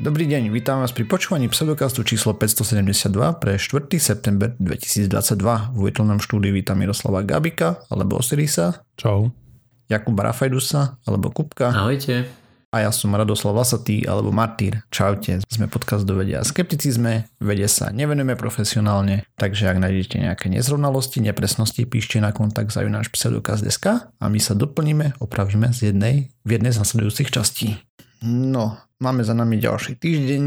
Dobrý deň, vítam vás pri počúvaní pseudokastu číslo 572 pre 4. september 2022. V virtuálnom štúdiu vítam Miroslava Gabika alebo Osirisa. Čau. Jakuba Rafajdusa alebo Kupka. Ahojte. A ja som Radoslav Lasatý alebo Martýr. Čaute. Sme podcast do vedia a skepticizme. Vede sa nevenujeme profesionálne, takže ak nájdete nejaké nezrovnalosti, nepresnosti, píšte na kontakt za náš pseudokaz.sk a my sa doplníme, opravíme z jednej v jednej z nasledujúcich častí. No, Máme za nami ďalší týždeň,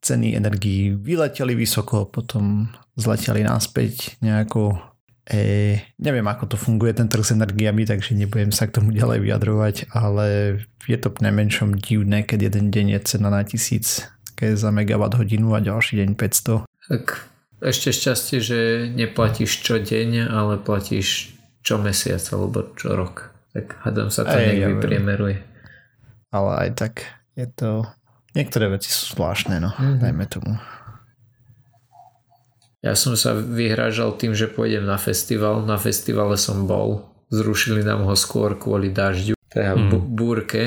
ceny energií vyleteli vysoko, potom zleteli naspäť nejako E, neviem, ako to funguje ten trh s energiami, takže nebudem sa k tomu ďalej vyjadrovať, ale je to najmenšom divné, keď jeden deň je cena na 1000 za megawatt hodinu a ďalší deň 500. Tak ešte šťastie, že neplatíš čo deň, ale platíš čo mesiac alebo čo rok. Tak hádam sa to niekde vypriemeruje. Ale aj tak je to... Niektoré veci sú zvláštne, no, mm-hmm. dajme tomu. Ja som sa vyhrážal tým, že pôjdem na festival. Na festivale som bol. Zrušili nám ho skôr kvôli dažďu. Teda mm. b- búrke.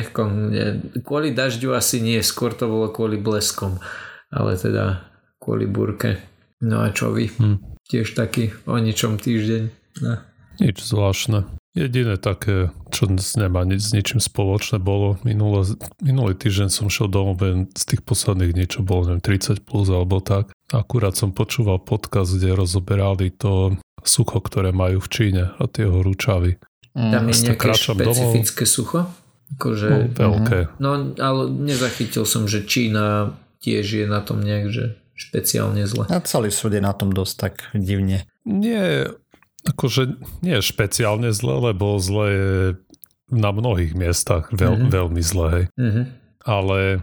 Kvôli dažďu asi nie, skôr to bolo kvôli bleskom. Ale teda kvôli búrke. No a čo vy? Mm. Tiež taký o ničom týždeň. No. Nič zvláštne. Jediné také, čo nemá nič, s ničím spoločné bolo, minulé, minulý týždeň som šiel domov, z tých posledných niečo bolo, neviem, 30 plus alebo tak. Akurát som počúval podcast, kde rozoberali to sucho, ktoré majú v Číne a tie horúčavy. Mm. Tam je nejaké špecifické domov. sucho? Akože, no, veľké. No, ale nezachytil som, že Čína tiež je na tom nejak, že špeciálne zle. A celý svet je na tom dosť tak divne. Nie, Akože nie je špeciálne zle, lebo zle je na mnohých miestach veľ, mm-hmm. veľmi zle. Hej. Mm-hmm. Ale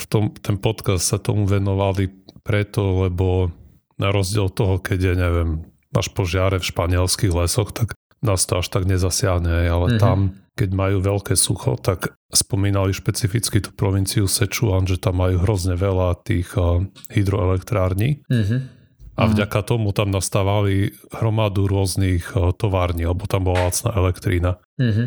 v tom, ten podcast sa tomu venovali preto, lebo na rozdiel toho, keď je, neviem, máš požiare v španielských lesoch, tak nás to až tak nezasiahne, ale mm-hmm. tam, keď majú veľké sucho, tak spomínali špecificky tú provinciu Sečuan, že tam majú hrozne veľa tých uh, hydroelektrární. Mm-hmm a mhm. vďaka tomu tam nastávali hromadu rôznych eh, tovární, alebo tam bola lacná elektrína. Mm-hmm.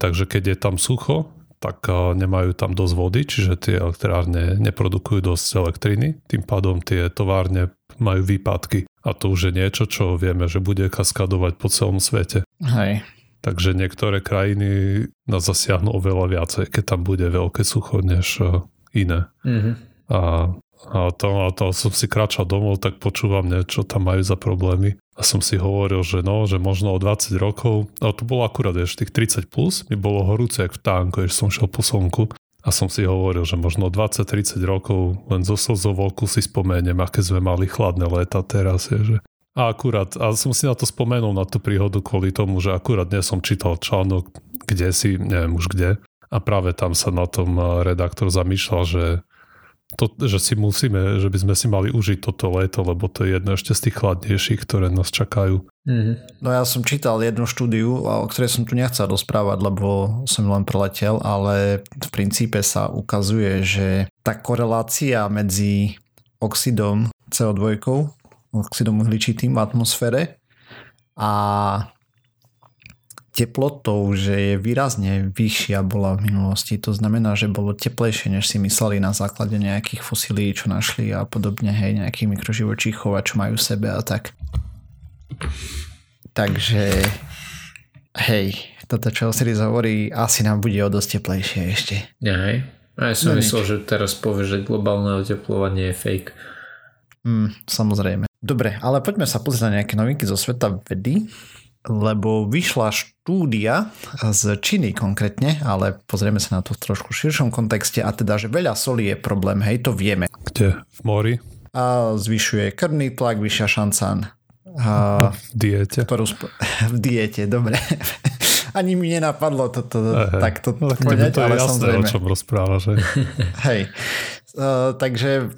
Takže keď je tam sucho, tak eh, nemajú tam dosť vody, čiže tie elektrárne neprodukujú dosť elektriny, tým pádom tie továrne majú výpadky. A to už je niečo, čo vieme, že bude kaskadovať po celom svete. Hej. Takže niektoré krajiny nás zasiahnu oveľa viacej, keď tam bude veľké sucho, než eh, iné. Mm-hmm. A a to, a to som si kráčal domov, tak počúvam, ne, čo tam majú za problémy. A som si hovoril, že no, že možno o 20 rokov, ale to bolo akurát ešte tých 30 plus, mi bolo horúce jak v tánku, ešte som šiel po slnku. A som si hovoril, že možno 20-30 rokov len zo slzou voľku si spomeniem, aké sme mali chladné léta teraz. Je, že... A akurát, a som si na to spomenul, na tú príhodu kvôli tomu, že akurát dnes som čítal článok, kde si, neviem už kde, a práve tam sa na tom redaktor zamýšľal, že to, že si musíme, že by sme si mali užiť toto leto, lebo to je jedno ešte z tých chladnejších, ktoré nás čakajú. Mm-hmm. No ja som čítal jednu štúdiu, o ktorej som tu nechcel rozprávať, lebo som len preletel, ale v princípe sa ukazuje, že tá korelácia medzi oxidom CO2, oxidom uhličitým v atmosfére a teplotou, že je výrazne vyššia bola v minulosti. To znamená, že bolo teplejšie, než si mysleli na základe nejakých fosílií, čo našli a podobne, hej, nejakých mikroživočíchov a čo majú v sebe a tak. Takže, hej, toto, čo Osiris hovorí, asi nám bude o dosť teplejšie ešte. Ja, hej. A ja som no myslel, nič. že teraz povie, že globálne oteplovanie je fake. Mm, samozrejme. Dobre, ale poďme sa pozrieť na nejaké novinky zo sveta vedy lebo vyšla štúdia z Číny konkrétne, ale pozrieme sa na to v trošku širšom kontexte a teda, že veľa soli je problém, hej, to vieme. Kde? V mori? A zvyšuje krvný tlak, vyššia šanca a, v diete. Ktorú sp- v diete, dobre. Ani mi nenapadlo toto to, takto no, povedať, to je ale jasné, samozrejme. o čom rozpráva, že? hej. Uh, takže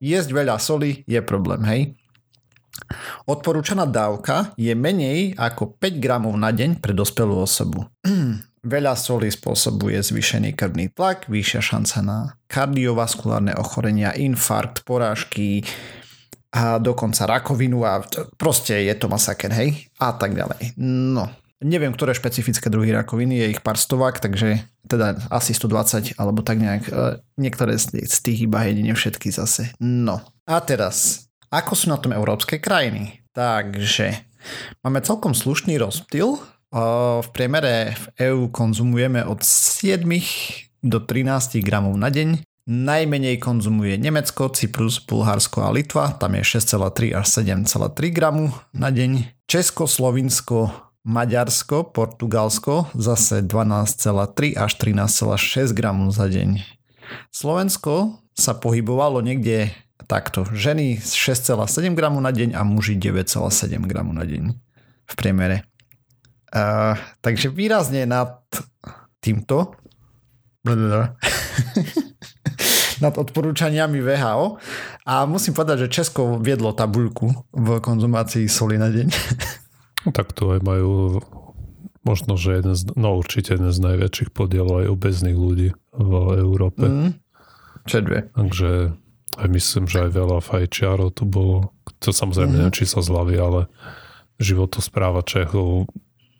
jesť veľa soli je problém, hej. Odporúčaná dávka je menej ako 5 gramov na deň pre dospelú osobu. Veľa soli spôsobuje zvýšený krvný tlak, vyššia šanca na kardiovaskulárne ochorenia, infarkt, porážky a dokonca rakovinu a proste je to masaker, hej? A tak ďalej. No, neviem, ktoré špecifické druhy rakoviny, je ich pár stovák, takže teda asi 120 alebo tak nejak, e, niektoré z tých iba jedine všetky zase. No a teraz, ako sú na tom európske krajiny? Takže máme celkom slušný rozptyl. V priemere v EÚ konzumujeme od 7 do 13 gramov na deň. Najmenej konzumuje Nemecko, Cyprus, Bulharsko a Litva, tam je 6,3 až 7,3 gramu na deň. Česko, Slovinsko, Maďarsko, Portugalsko zase 12,3 až 13,6 gramu za deň. Slovensko sa pohybovalo niekde takto. Ženy 6,7 gramu na deň a muži 9,7 gramu na deň v priemere. Uh, takže výrazne nad týmto nad odporúčaniami VHO a musím povedať, že Česko viedlo tabuľku v konzumácii soli na deň. Tak to aj majú možno, že jeden z, no určite jeden z najväčších podielov aj obezných ľudí v Európe. Mm, čo dve. Takže aj myslím, že aj veľa fajčiarov tu bolo. To samozrejme mm. neviem, či sa zlavy, ale životospráva Čechov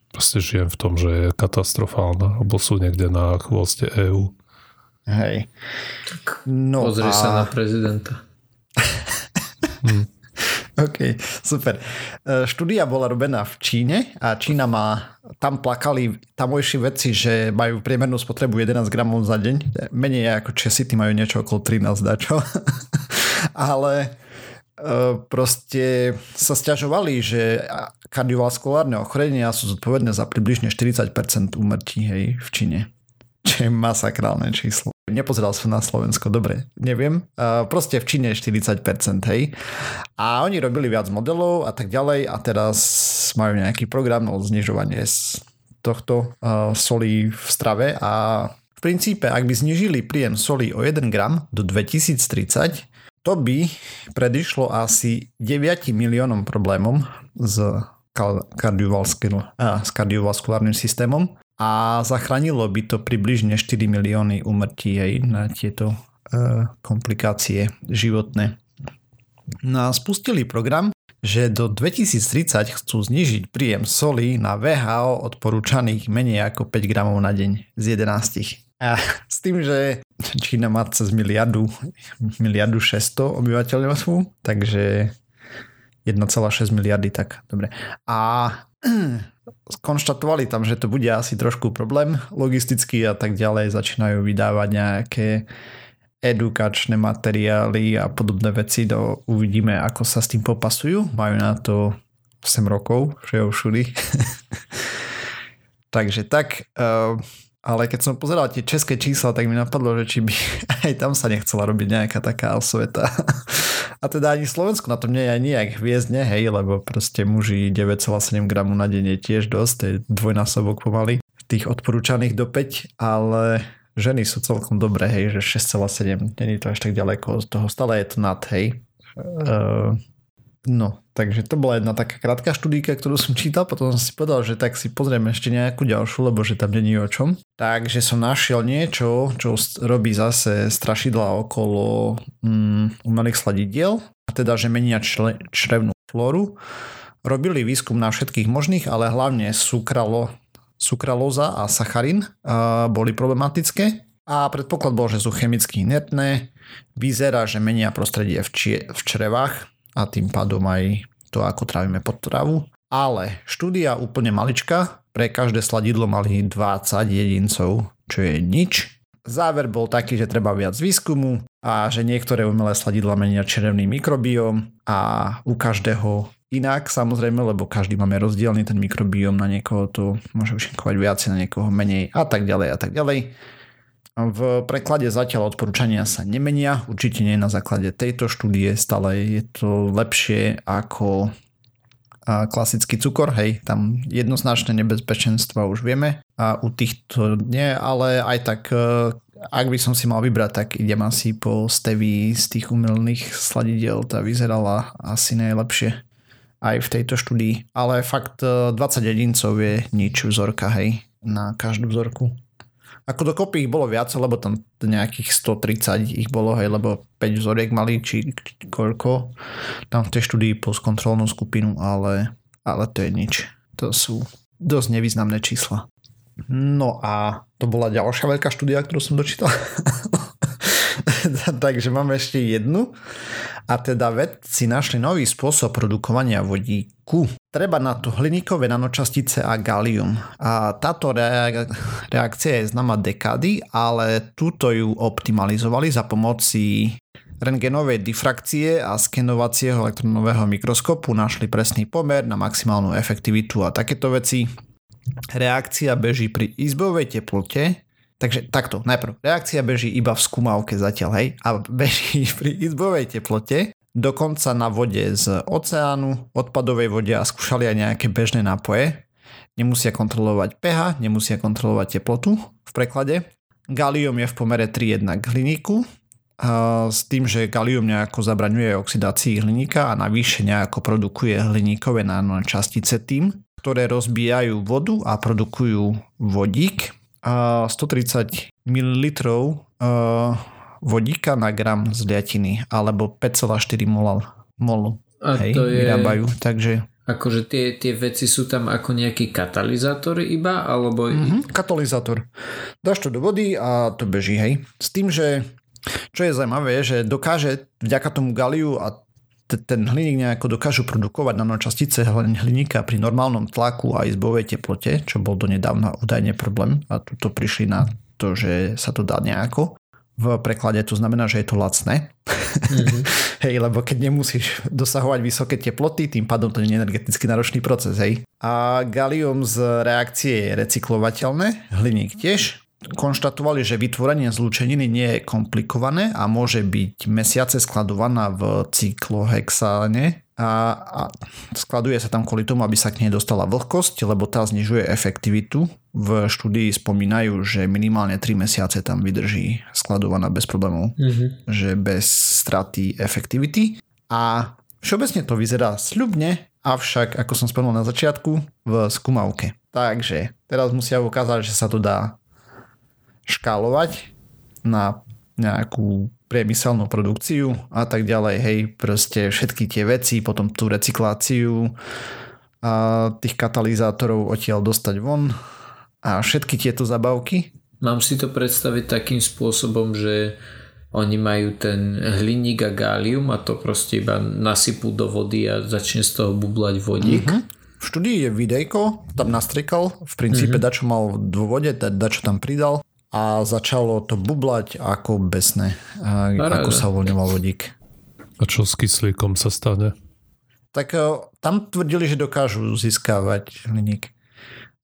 proste žijem v tom, že je katastrofálna, alebo sú niekde na chvoste EÚ. Hej. Tak no pozri a... sa na prezidenta. hm. OK, super. E, štúdia bola robená v Číne a Čína má, tam plakali tamojší veci, že majú priemernú spotrebu 11 gramov za deň. Menej ako Česi, tí majú niečo okolo 13 dačo. Ale e, proste sa stiažovali, že kardiovaskulárne ochorenia sú zodpovedné za približne 40% úmrtí hej, v Číne. Čo je masakrálne číslo. Nepozeral som na Slovensko, dobre, neviem. Uh, proste v Číne 40%, hej. A oni robili viac modelov a tak ďalej a teraz majú nejaký program o znižovanie z tohto uh, solí v strave a v princípe, ak by znižili príjem soli o 1 gram do 2030, to by predišlo asi 9 miliónom problémom s kardiovaskulárnym systémom a zachránilo by to približne 4 milióny umrtí aj na tieto e, komplikácie životné. No a spustili program, že do 2030 chcú znižiť príjem soli na VHO odporúčaných menej ako 5 gramov na deň z 11. A s tým, že Čína má cez miliardu, miliardu 600 obyvateľov, takže 1,6 miliardy, tak dobre. A skonštatovali tam, že to bude asi trošku problém logisticky a tak ďalej. Začínajú vydávať nejaké edukačné materiály a podobné veci. Do, uvidíme, ako sa s tým popasujú. Majú na to 8 rokov, že ho všudy. Takže tak, uh, ale keď som pozeral tie české čísla, tak mi napadlo, že či by aj tam sa nechcela robiť nejaká taká osveta. A teda ani Slovensko na tom nie je aj nejak hviezdne, hej, lebo proste muži 9,7 gramu na deň je tiež dosť, to je dvojnásobok pomaly tých odporúčaných do 5, ale ženy sú celkom dobré, hej, že 6,7, není to až tak ďaleko z toho, stále je to nad, hej. Uh, no, takže to bola jedna taká krátka štúdíka, ktorú som čítal, potom som si povedal, že tak si pozrieme ešte nejakú ďalšiu, lebo že tam není o čom. Takže som našiel niečo, čo robí zase strašidla okolo mm, umelých sladidiel, teda, že menia čle, črevnú flóru. Robili výskum na všetkých možných, ale hlavne sukralo, sukralóza a sacharín a boli problematické. A predpoklad bol, že sú chemicky inertné. Vyzerá, že menia prostredie v, čie, v črevách a tým pádom aj to, ako trávime potravu. Ale štúdia úplne malička, pre každé sladidlo mali 20 jedincov, čo je nič. Záver bol taký, že treba viac výskumu a že niektoré umelé sladidla menia čerevný mikrobióm a u každého inak samozrejme, lebo každý máme rozdielný ten mikrobióm, na niekoho to môže účinkovať viac, na niekoho menej a tak ďalej a tak ďalej. V preklade zatiaľ odporúčania sa nemenia, určite nie na základe tejto štúdie, stále je to lepšie ako klasický cukor, hej, tam jednoznačné nebezpečenstva už vieme a u týchto nie, ale aj tak e, ak by som si mal vybrať, tak idem asi po steví z tých umelných sladidel, tá vyzerala asi najlepšie aj v tejto štúdii, ale fakt 20 e, jedincov je nič vzorka, hej, na každú vzorku. Ako dokopy ich bolo viac, lebo tam nejakých 130 ich bolo, hej, lebo 5 vzoriek mali, či, či koľko. Tam v tej štúdii plus kontrolnú skupinu, ale, ale to je nič. To sú dosť nevýznamné čísla. No a to bola ďalšia veľká štúdia, ktorú som dočítal. Takže máme ešte jednu. A teda vedci našli nový spôsob produkovania vodíku. Treba na to hliníkové nanočastice a galium. A táto reakcia je známa dekády, ale túto ju optimalizovali za pomoci rengenovej difrakcie a skenovacieho elektronového mikroskopu našli presný pomer na maximálnu efektivitu a takéto veci. Reakcia beží pri izbovej teplote Takže takto, najprv, reakcia beží iba v skúmavke zatiaľ, hej, a beží pri izbovej teplote, dokonca na vode z oceánu, odpadovej vode a skúšali aj nejaké bežné nápoje. Nemusia kontrolovať pH, nemusia kontrolovať teplotu v preklade. Galium je v pomere 3,1 k hliníku, s tým, že galium nejako zabraňuje oxidácii hliníka a navyše nejako produkuje hliníkové nanočastice tým, ktoré rozbijajú vodu a produkujú vodík, a 130 ml vodíka na gram z liatiny alebo 5,4 mol, molu a hej, to je... vyrábajú, takže Akože tie, tie veci sú tam ako nejaký katalizátor iba, alebo... Mm-hmm, katalizátor. Dáš to do vody a to beží, hej. S tým, že čo je zaujímavé, že dokáže vďaka tomu galiu a ten hliník nejako dokážu produkovať nanočastice hliníka pri normálnom tlaku a izbovej teplote, čo bol donedávna údajne problém a tuto prišli na to, že sa to dá nejako. V preklade to znamená, že je to lacné. Mm-hmm. hej, lebo keď nemusíš dosahovať vysoké teploty, tým pádom to nie je energeticky náročný proces. Hej. A galium z reakcie je recyklovateľné, hliník tiež konštatovali, že vytvorenie zlúčeniny nie je komplikované a môže byť mesiace skladovaná v cyklohexáne a, a skladuje sa tam kvôli tomu, aby sa k nej dostala vlhkosť, lebo tá znižuje efektivitu. V štúdii spomínajú, že minimálne 3 mesiace tam vydrží skladovaná bez problémov, mm-hmm. že bez straty efektivity. A všeobecne to vyzerá sľubne, avšak, ako som spomenul na začiatku, v skúmavke. Takže teraz musia ukázať, že sa to dá škálovať na nejakú priemyselnú produkciu a tak ďalej, hej, proste všetky tie veci, potom tú recykláciu a tých katalizátorov odtiaľ dostať von a všetky tieto zabavky. Mám si to predstaviť takým spôsobom, že oni majú ten hliník a gálium a to proste iba nasypú do vody a začne z toho bublať vodík. Uh-huh. V štúdii je videjko, tam nastrikal, v princípe uh-huh. dačo mal v dôvode, dačo tam pridal a začalo to bublať ako besné, ako sa uvoľňoval vodík. A čo s kyslíkom sa stane? Tak e, tam tvrdili, že dokážu získavať hliník.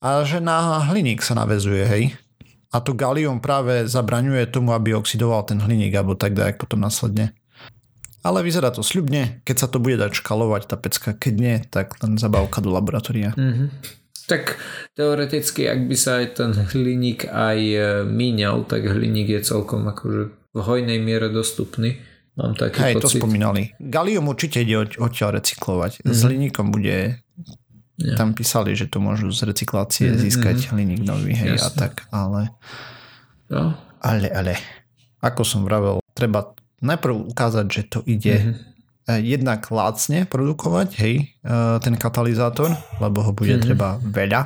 A že na hliník sa navezuje, hej. A to galium práve zabraňuje tomu, aby oxidoval ten hliník, alebo tak dajak potom následne. Ale vyzerá to sľubne, keď sa to bude dať škalovať tá pecka, keď nie, tak len zabávka do laboratória. Mm-hmm. Tak teoreticky, ak by sa aj ten hliník aj e, míňal, tak hliník je celkom akože v hojnej miere dostupný. Mám taký Hej, pocit. to spomínali. Galium určite ide odtiaľ recyklovať. Mm-hmm. S mhm. hliníkom bude... Ja. Tam písali, že to môžu z recyklácie mm-hmm. získať hliník nový, hej, Jasne. a tak, ale... No. Ale, ale, ako som vravel, treba najprv ukázať, že to ide mm-hmm jednak lácne produkovať, hej, e, ten katalizátor, lebo ho bude mm-hmm. treba veľa.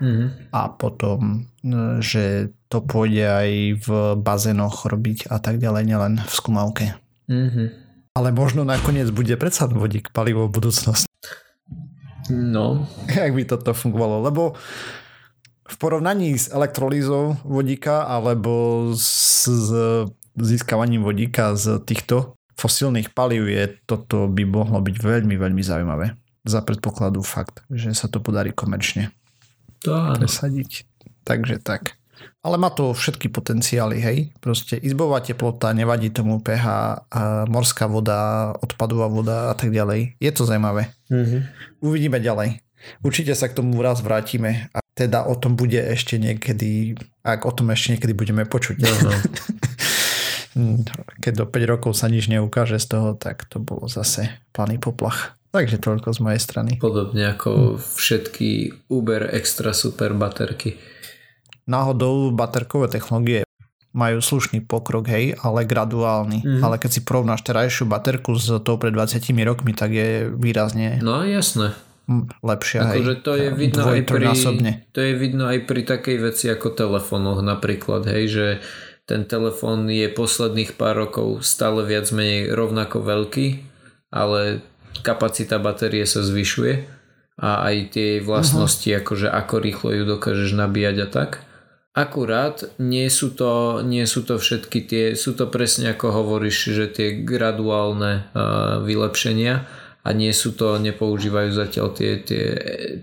Mm-hmm. A potom, e, že to pôjde aj v bazénoch robiť a tak ďalej, nielen v skúmavke. Mm-hmm. Ale možno nakoniec bude predsa vodík palivo v budúcnosti. No. Jak by toto fungovalo, lebo v porovnaní s elektrolízou vodíka alebo s, s získavaním vodíka z týchto fosílnych palív je toto by mohlo byť veľmi, veľmi zaujímavé. Za predpokladu fakt, že sa to podarí komerčne to presadiť. Takže tak. Ale má to všetky potenciály, hej. Proste izbová teplota, nevadí tomu pH, a morská voda, odpadová voda a tak ďalej. Je to zaujímavé. Mm-hmm. Uvidíme ďalej. Určite sa k tomu raz vrátime a teda o tom bude ešte niekedy, ak o tom ešte niekedy budeme počuť. No, no. keď do 5 rokov sa nič neukáže z toho, tak to bolo zase planý poplach. Takže toľko z mojej strany. Podobne ako všetky Uber extra super baterky. Náhodou baterkové technológie majú slušný pokrok, hej, ale graduálny. Mm. Ale keď si porovnáš terajšiu baterku s tou pred 20 rokmi, tak je výrazne... No jasné. lepšia. Akože to je vidno aj pri, to je vidno aj pri takej veci ako telefónoch napríklad, hej, že ten telefón je posledných pár rokov stále viac menej rovnako veľký, ale kapacita batérie sa zvyšuje a aj tie vlastnosti, uh-huh. akože ako rýchlo ju dokážeš nabíjať a tak. Akurát nie sú to, nie sú to všetky tie, sú to presne ako hovoríš, že tie graduálne uh, vylepšenia a nie sú to, nepoužívajú zatiaľ tie, tie,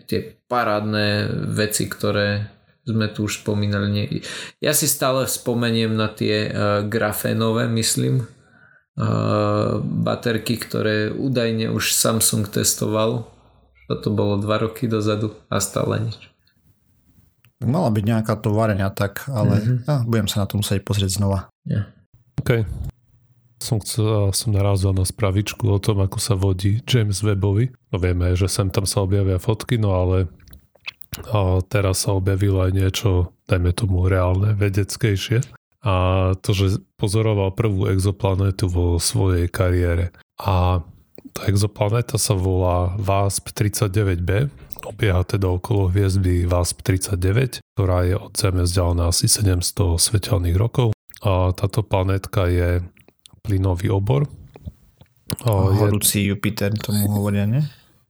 tie parádne veci, ktoré sme tu už spomínali. Ja si stále spomeniem na tie uh, grafénové, myslím, uh, baterky, ktoré údajne už Samsung testoval. To bolo dva roky dozadu a stále nič. Mala byť nejaká továrenia tak, ale mm-hmm. ja, budem sa na to musieť pozrieť znova. Yeah. OK. Som, chcel, som narazil na spravičku o tom, ako sa vodí James Webbovi. No vieme, že sem tam sa objavia fotky, no ale a teraz sa objavilo aj niečo, dajme tomu reálne, vedeckejšie. A to, že pozoroval prvú exoplanetu vo svojej kariére. A tá exoplanéta sa volá VASP-39b obieha teda okolo hviezdy VASP-39, ktorá je od Zeme vzdialená asi 700 svetelných rokov. A táto planétka je plynový obor. O, Horúci je, Jupiter, tomu hovoria, nie?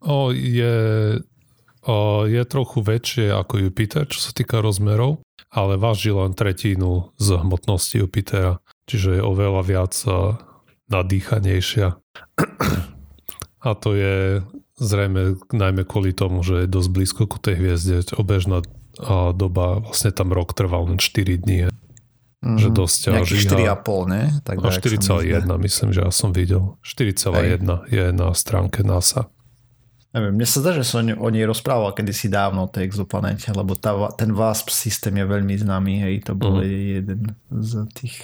O, je, je trochu väčšie ako Jupiter, čo sa týka rozmerov, ale váži len tretinu z hmotnosti Jupitera, čiže je oveľa viac nadýchanejšia. A to je Zrejme najmä kvôli tomu, že je dosť blízko ku tej hviezde. Obežná doba, vlastne tam rok trval len 4 dní. Mm, že dosť žíha. 4,5, ne? Tak no 4,1 myslím, že ja som videl. 4,1 je na stránke NASA. Neviem, mne sa zdá, že som o nej rozprával kedysi dávno o tej exoplanete, lebo tá, ten VASP systém je veľmi známy, hej, to bol mm. jeden z tých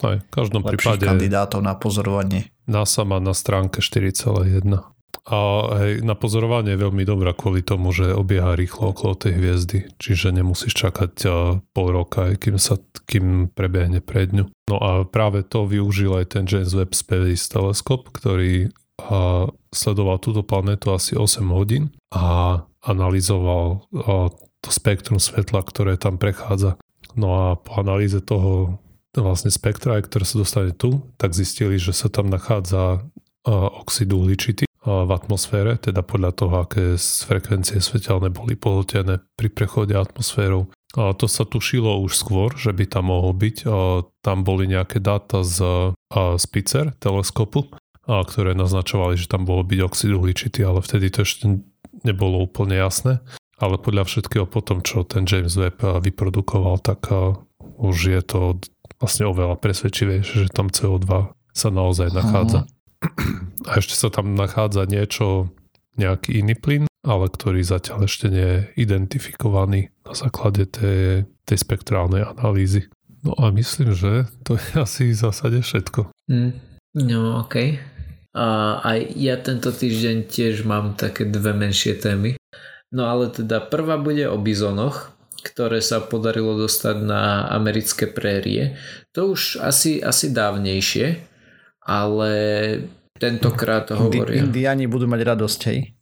Aj, v každom prípade kandidátov na pozorovanie. NASA má na stránke 4,1. A hej, na pozorovanie je veľmi dobrá kvôli tomu, že obieha rýchlo okolo tej hviezdy, čiže nemusíš čakať pol roka, kým, sa, kým prebehne pred ňu. No a práve to využil aj ten James Webb Space Telescope, ktorý a sledoval túto planetu asi 8 hodín a analyzoval a, to spektrum svetla, ktoré tam prechádza. No a po analýze toho vlastne spektra, ktoré sa dostane tu, tak zistili, že sa tam nachádza oxid uhličitý v atmosfére, teda podľa toho, aké frekvencie svetelné boli pohltené pri prechode atmosférou. A to sa tušilo už skôr, že by tam mohol byť. A tam boli nejaké dáta z, z PICER teleskopu, a ktoré naznačovali, že tam bolo byť oxid uhličitý, ale vtedy to ešte nebolo úplne jasné. Ale podľa všetkého potom, čo ten James Webb vyprodukoval, tak už je to vlastne oveľa presvedčivejšie, že tam CO2 sa naozaj nachádza. Aha. A ešte sa tam nachádza niečo, nejaký iný plyn, ale ktorý zatiaľ ešte nie je identifikovaný na základe tej, tej spektrálnej analýzy. No a myslím, že to je asi v zásade všetko. Mm, no ok. A aj ja tento týždeň tiež mám také dve menšie témy. No ale teda prvá bude o bizonoch, ktoré sa podarilo dostať na americké prérie. To už asi, asi dávnejšie, ale tentokrát hovoria. Indiani budú mať radosť, hej?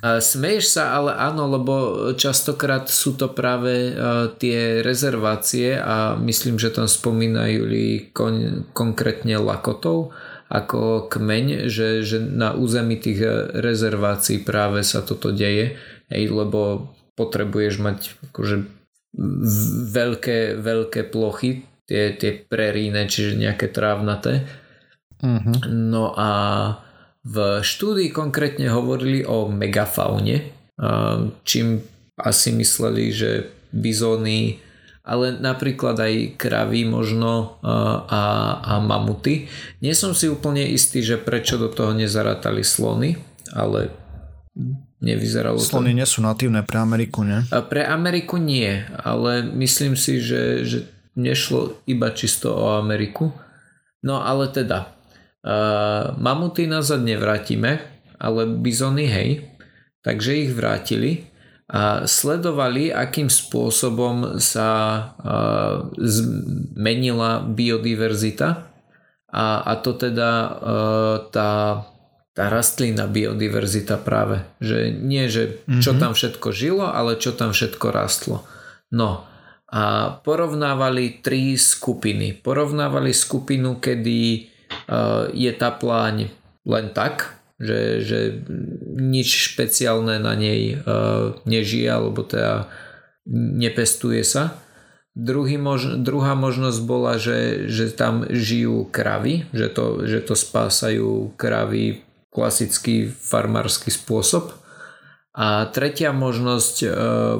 Smeješ sa, ale áno, lebo častokrát sú to práve tie rezervácie a myslím, že tam spomínajú kon, konkrétne Lakotov ako kmeň, že, že na území tých rezervácií práve sa toto deje, hej, lebo potrebuješ mať akože veľké, veľké plochy, tie, tie preríne, čiže nejaké trávnaté Uh-huh. No a v štúdii konkrétne hovorili o megafaune, čím asi mysleli, že bizóny, ale napríklad aj kravy možno a, a mamuty. Nie som si úplne istý, že prečo do toho nezarátali slony, ale nevyzeralo Slony to. nie sú natívne pre Ameriku, nie? A pre Ameriku nie, ale myslím si, že, že nešlo iba čisto o Ameriku. No ale teda, Uh, mamuty nazad nevrátime, ale bizony hej. Takže ich vrátili sledovali, akým spôsobom sa zmenila biodiverzita a, a to teda tá tá rastlina biodiverzita práve. Že nie, že čo mm-hmm. tam všetko žilo, ale čo tam všetko rastlo. No a porovnávali tri skupiny. Porovnávali skupinu, kedy je tá pláň len tak, že, že nič špeciálne na nej uh, nežije, alebo teda nepestuje sa. Druhý mož, druhá možnosť bola, že, že tam žijú kravy, že to, že to spásajú kravy klasický farmársky spôsob. A tretia možnosť e,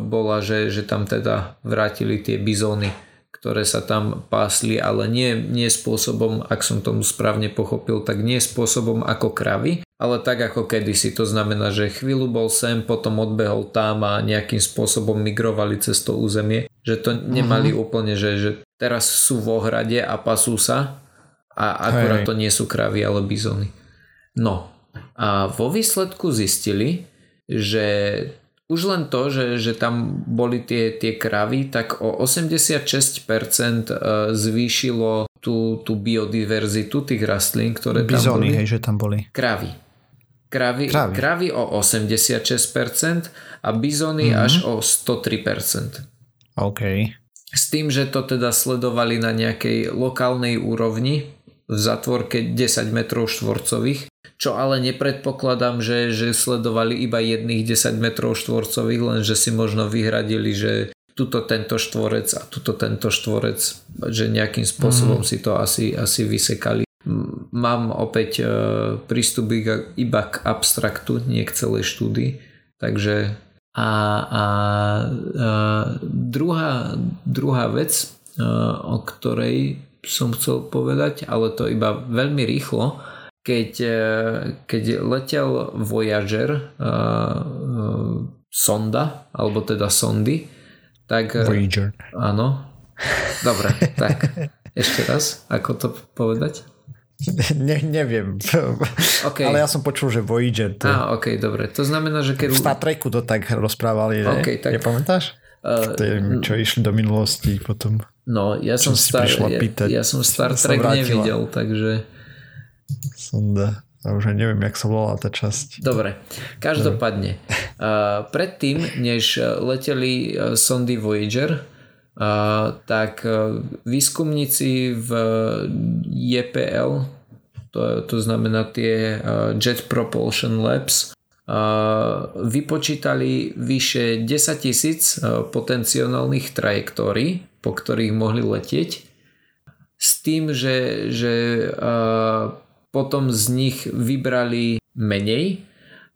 bola, že, že tam teda vrátili tie bizóny, ktoré sa tam pásli, ale nie, nie spôsobom, ak som tomu správne pochopil, tak nie spôsobom ako kravy, ale tak ako kedysi. To znamená, že chvíľu bol sem, potom odbehol tam a nejakým spôsobom migrovali cez to územie. Že to nemali uh-huh. úplne, že, že teraz sú v ohrade a pasú sa a akurát to nie sú kravy, ale bizony. No a vo výsledku zistili, že už len to, že, že tam boli tie, tie kravy, tak o 86% e, zvýšilo tú, tú biodiverzitu tých rastlín, ktoré Bizony, tam boli. hej, že tam boli. Kravy. Kravy, kravy. kravy o 86% a bizony mm-hmm. až o 103%. OK. S tým, že to teda sledovali na nejakej lokálnej úrovni v zatvorke 10 metrov štvorcových čo ale nepredpokladám, že, že sledovali iba jedných 10 metrov štvorcových, len že si možno vyhradili, že tuto tento štvorec a tuto tento štvorec, že nejakým spôsobom mm. si to asi, asi vysekali. Mám opäť e, prístup iba k abstraktu, nie k celej štúdii, takže a, a, a druhá, druhá vec, e, o ktorej som chcel povedať, ale to iba veľmi rýchlo, keď, e, keď letel Voyager sonda, alebo teda sondy, tak... E, Voyager. Áno. Dobre, tak ešte raz, ako to povedať? Ne, neviem. Okay. Ale ja som počul, že Voyager. To... Á, ok, dobre. To znamená, že keď... V Star Treku to tak rozprávali, okay, ne? tak... Nepamätáš? Uh, to je, čo išli do minulosti potom. No, ja som, star, ja, ja som Star Trek nevidel, takže... Sonda. A už aj neviem, jak sa volala tá časť. Dobre, každopádne. Uh, predtým, než leteli uh, sondy Voyager, tak uh, výskumníci v JPL, to, to znamená tie uh, Jet Propulsion Labs, uh, vypočítali vyše 10 tisíc uh, potenciálnych trajektórií, po ktorých mohli letieť, s tým, že, že uh, potom z nich vybrali menej,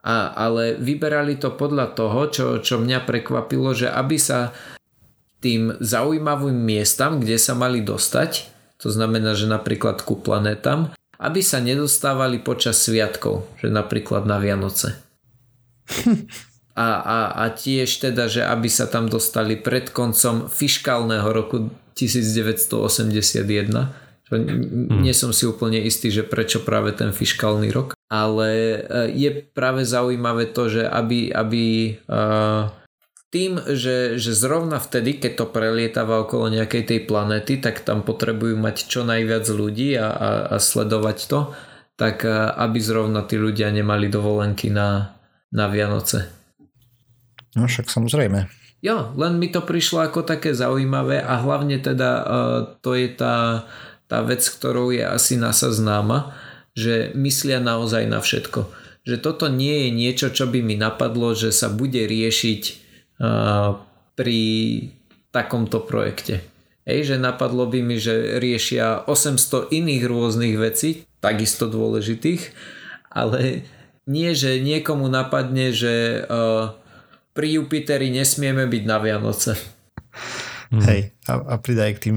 a, ale vyberali to podľa toho, čo, čo mňa prekvapilo, že aby sa tým zaujímavým miestam, kde sa mali dostať, to znamená, že napríklad ku planétam, aby sa nedostávali počas sviatkov, že napríklad na Vianoce. A, a, a tiež teda, že aby sa tam dostali pred koncom fiškálneho roku 1981, Hmm. Nie som si úplne istý, že prečo práve ten fiskálny rok, ale e, je práve zaujímavé to, že aby, aby e, tým, že, že zrovna vtedy, keď to prelietava okolo nejakej tej planety, tak tam potrebujú mať čo najviac ľudí a, a, a sledovať to, tak e, aby zrovna tí ľudia nemali dovolenky na, na Vianoce. No však samozrejme. Jo, len mi to prišlo ako také zaujímavé a hlavne teda uh, to je tá tá vec, ktorou je asi NASA známa, že myslia naozaj na všetko. Že toto nie je niečo, čo by mi napadlo, že sa bude riešiť pri takomto projekte. Ej, že napadlo by mi, že riešia 800 iných rôznych vecí, takisto dôležitých, ale nie, že niekomu napadne, že uh, pri Jupiteri nesmieme byť na Vianoce. Hej, a, a pridaj k tým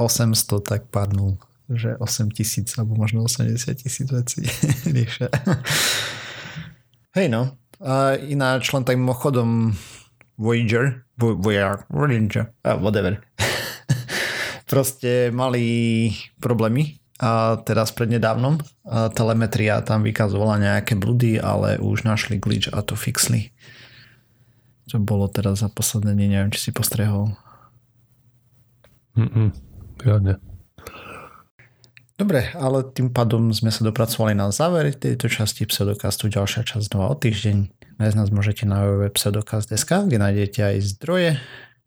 800 tak padnú, že 8 tisíc alebo možno 80 tisíc vecí riešia. Hej no, a ináč len tak mimochodom Voyager, Voyager, Voyager, whatever. Proste mali problémy a teraz prednedávnom a telemetria tam vykazovala nejaké blúdy, ale už našli glitch a to fixli. Čo bolo teraz za posledné neviem, či si postrehol. Mm-mm. Žiadne. Dobre, ale tým pádom sme sa dopracovali na záver tejto časti pseudokastu. Ďalšia časť znova o týždeň. Nájsť nás môžete na www.pseudokast.sk, kde nájdete aj zdroje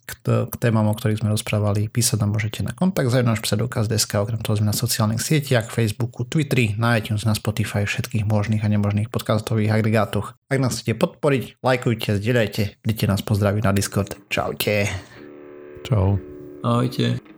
k, k témam, o ktorých sme rozprávali. Písať nám môžete na kontakt za náš pseudokaz.sk, okrem toho sme na sociálnych sieťach, Facebooku, Twitteri, na iTunes, na Spotify, všetkých možných a nemožných podcastových agregátoch. Ak nás chcete podporiť, lajkujte, zdieľajte, dite nás pozdraví na Discord. Čaute. Čau. Ahojte.